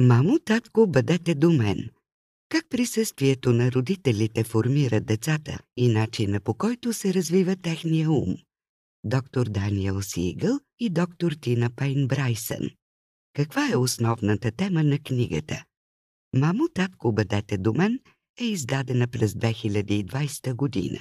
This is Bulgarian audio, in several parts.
Мамо, татко, бъдете до мен. Как присъствието на родителите формира децата и начина по който се развива техния ум? Доктор Даниел Сигъл и доктор Тина Пейн Брайсън. Каква е основната тема на книгата? Мамо, татко, бъдете до мен е издадена през 2020 година.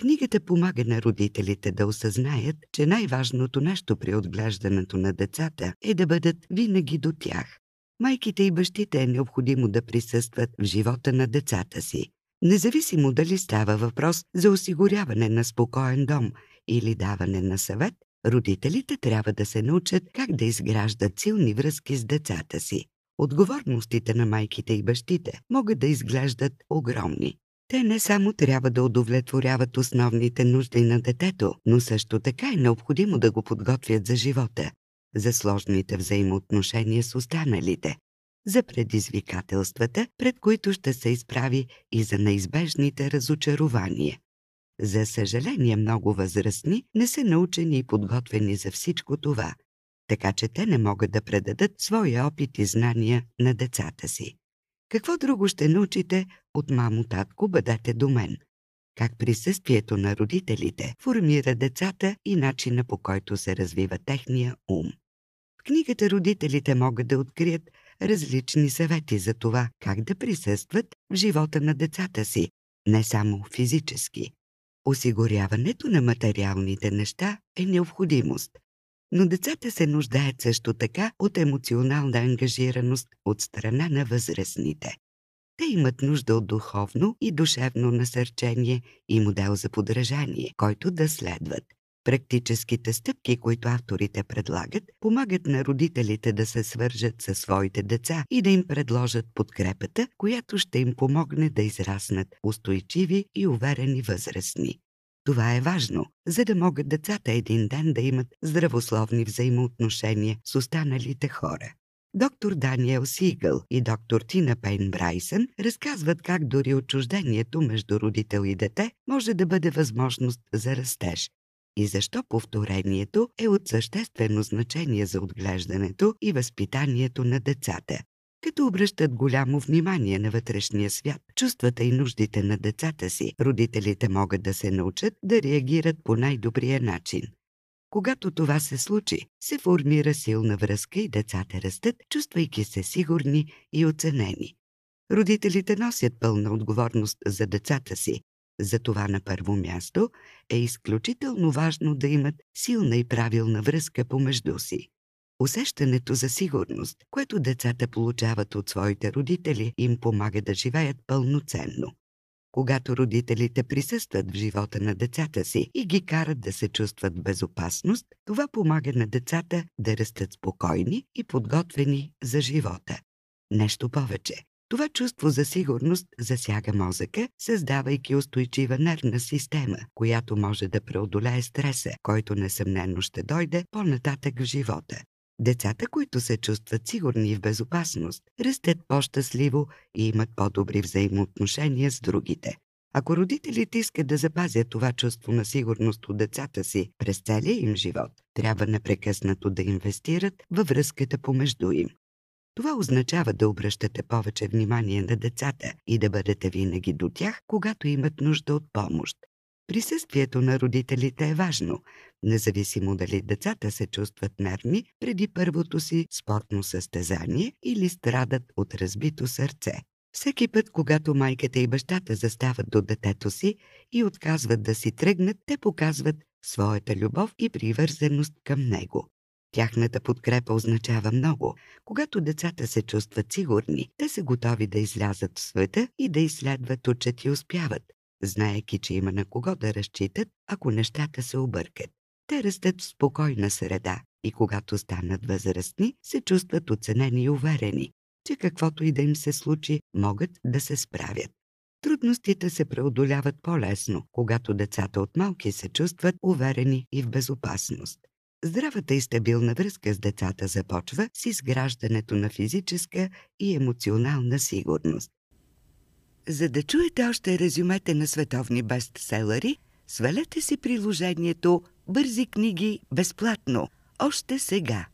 Книгата помага на родителите да осъзнаят, че най-важното нещо при отглеждането на децата е да бъдат винаги до тях. Майките и бащите е необходимо да присъстват в живота на децата си. Независимо дали става въпрос за осигуряване на спокоен дом или даване на съвет, родителите трябва да се научат как да изграждат силни връзки с децата си. Отговорностите на майките и бащите могат да изглеждат огромни. Те не само трябва да удовлетворяват основните нужди на детето, но също така е необходимо да го подготвят за живота, за сложните взаимоотношения с останалите, за предизвикателствата, пред които ще се изправи и за неизбежните разочарования. За съжаление, много възрастни не са научени и подготвени за всичко това, така че те не могат да предадат своя опит и знания на децата си. Какво друго ще научите от мамо, татко, бъдете до мен? Как присъствието на родителите формира децата и начина по който се развива техния ум. В книгата родителите могат да открият различни съвети за това как да присъстват в живота на децата си, не само физически. Осигуряването на материалните неща е необходимост, но децата се нуждаят също така от емоционална ангажираност от страна на възрастните. Те имат нужда от духовно и душевно насърчение и модел за подражание, който да следват. Практическите стъпки, които авторите предлагат, помагат на родителите да се свържат със своите деца и да им предложат подкрепата, която ще им помогне да израснат устойчиви и уверени възрастни. Това е важно, за да могат децата един ден да имат здравословни взаимоотношения с останалите хора. Доктор Даниел Сигъл и доктор Тина Пейн Брайсън разказват как дори отчуждението между родител и дете може да бъде възможност за растеж и защо повторението е от съществено значение за отглеждането и възпитанието на децата като обръщат голямо внимание на вътрешния свят, чувствата и нуждите на децата си, родителите могат да се научат да реагират по най-добрия начин. Когато това се случи, се формира силна връзка и децата растат, чувствайки се сигурни и оценени. Родителите носят пълна отговорност за децата си. Затова на първо място е изключително важно да имат силна и правилна връзка помежду си. Усещането за сигурност, което децата получават от своите родители, им помага да живеят пълноценно. Когато родителите присъстват в живота на децата си и ги карат да се чувстват в безопасност, това помага на децата да растат спокойни и подготвени за живота. Нещо повече. Това чувство за сигурност засяга мозъка, създавайки устойчива нервна система, която може да преодолее стреса, който несъмнено ще дойде по-нататък в живота. Децата, които се чувстват сигурни и в безопасност, растат по-щастливо и имат по-добри взаимоотношения с другите. Ако родителите искат да запазят това чувство на сигурност от децата си през целия им живот, трябва непрекъснато да инвестират във връзката помежду им. Това означава да обръщате повече внимание на децата и да бъдете винаги до тях, когато имат нужда от помощ. Присъствието на родителите е важно, независимо дали децата се чувстват нервни преди първото си спортно състезание или страдат от разбито сърце. Всеки път, когато майката и бащата застават до детето си и отказват да си тръгнат, те показват своята любов и привързаност към него. Тяхната подкрепа означава много. Когато децата се чувстват сигурни, те са готови да излязат в света и да изследват, учат и успяват, знаеки, че има на кого да разчитат, ако нещата се объркат. Те растат в спокойна среда и когато станат възрастни, се чувстват оценени и уверени, че каквото и да им се случи, могат да се справят. Трудностите се преодоляват по-лесно, когато децата от малки се чувстват уверени и в безопасност. Здравата и стабилна връзка с децата започва с изграждането на физическа и емоционална сигурност. За да чуете още резюмете на световни бестселери, свалете си приложението Бързи книги безплатно. Още сега.